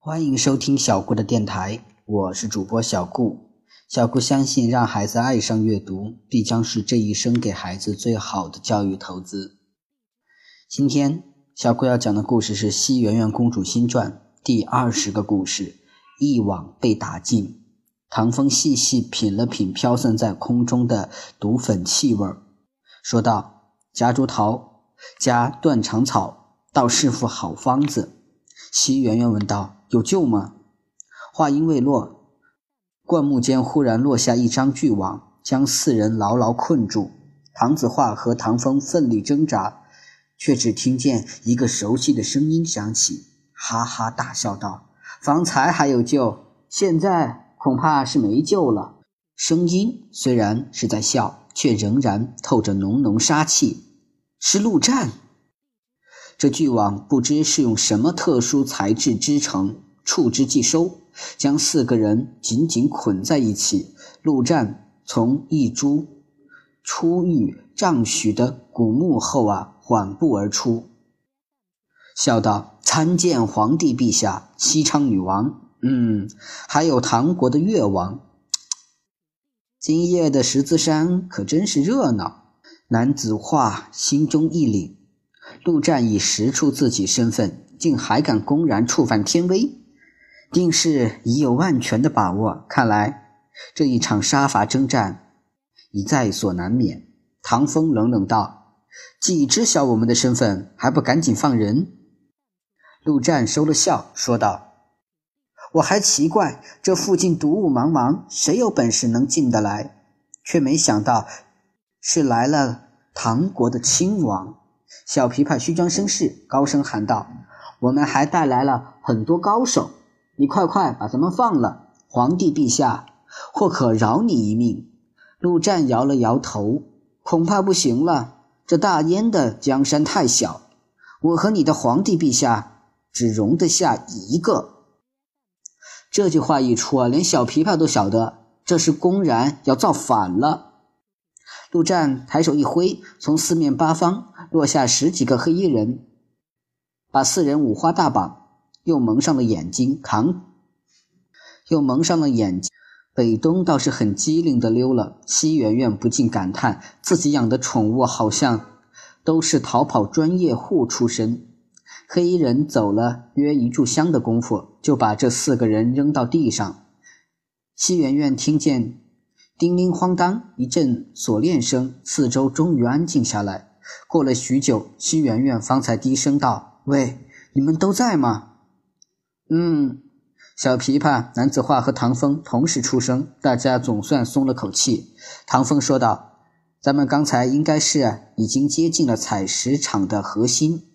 欢迎收听小顾的电台，我是主播小顾。小顾相信，让孩子爱上阅读，必将是这一生给孩子最好的教育投资。今天，小顾要讲的故事是《西元元公主新传》第二十个故事——一网被打尽。唐风细细品了品飘散在空中的毒粉气味，说道：“夹竹桃，加断肠草，倒是副好方子。”齐圆圆问道。有救吗？话音未落，灌木间忽然落下一张巨网，将四人牢牢困住。唐子画和唐风奋力挣扎，却只听见一个熟悉的声音响起，哈哈大笑道：“方才还有救，现在恐怕是没救了。”声音虽然是在笑，却仍然透着浓浓杀气。是陆战。这巨网不知是用什么特殊材质织成，触之即收，将四个人紧紧捆在一起。陆战从一株初遇丈许的古木后啊缓步而出，笑道：“参见皇帝陛下，西昌女王，嗯，还有唐国的越王。今夜的十字山可真是热闹。”男子话心中一凛。陆战已识出自己身份，竟还敢公然触犯天威，定是已有万全的把握。看来这一场杀伐征战已在所难免。唐风冷冷道：“既知晓我们的身份，还不赶紧放人？”陆战收了笑，说道：“我还奇怪，这附近毒雾茫茫，谁有本事能进得来？却没想到是来了唐国的亲王。”小琵琶虚张声势，高声喊道：“我们还带来了很多高手，你快快把他们放了，皇帝陛下或可饶你一命。”陆战摇了摇头：“恐怕不行了，这大燕的江山太小，我和你的皇帝陛下只容得下一个。”这句话一出啊，连小琵琶都晓得这是公然要造反了。陆战抬手一挥，从四面八方落下十几个黑衣人，把四人五花大绑，又蒙上了眼睛，扛，又蒙上了眼睛。北东倒是很机灵的溜了。西圆圆不禁感叹，自己养的宠物好像都是逃跑专业户出身。黑衣人走了约一炷香的功夫，就把这四个人扔到地上。西圆圆听见。叮铃哐当一阵锁链声，四周终于安静下来。过了许久，西圆圆方才低声道：“喂，你们都在吗？”“嗯。”小琵琶、男子化和唐风同时出声，大家总算松了口气。唐风说道：“咱们刚才应该是已经接近了采石场的核心，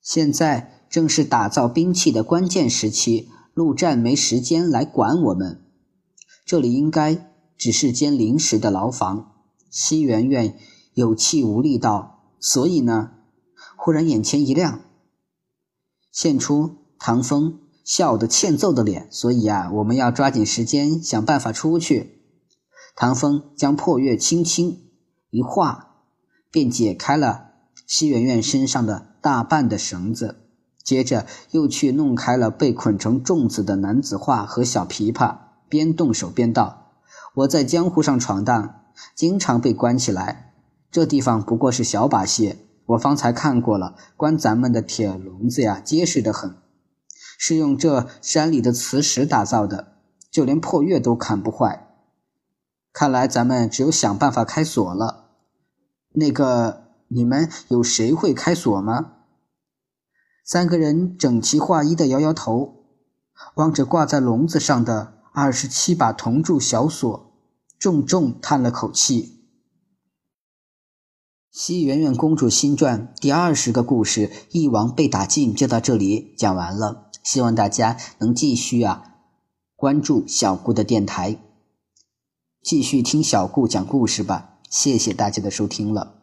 现在正是打造兵器的关键时期，陆战没时间来管我们。这里应该……”只是间临时的牢房。西圆圆有气无力道：“所以呢？”忽然眼前一亮，现出唐风笑得欠揍的脸。所以啊，我们要抓紧时间想办法出去。唐风将破月轻轻一画，便解开了西圆圆身上的大半的绳子，接着又去弄开了被捆成粽子的男子画和小琵琶，边动手边道。我在江湖上闯荡，经常被关起来。这地方不过是小把戏。我方才看过了，关咱们的铁笼子呀，结实的很，是用这山里的磁石打造的，就连破月都砍不坏。看来咱们只有想办法开锁了。那个，你们有谁会开锁吗？三个人整齐划一的摇摇头，望着挂在笼子上的。二十七把铜铸小锁，重重叹了口气。《西元元公主新传》第二十个故事“一王被打尽”就到这里讲完了。希望大家能继续啊关注小顾的电台，继续听小顾讲故事吧。谢谢大家的收听了。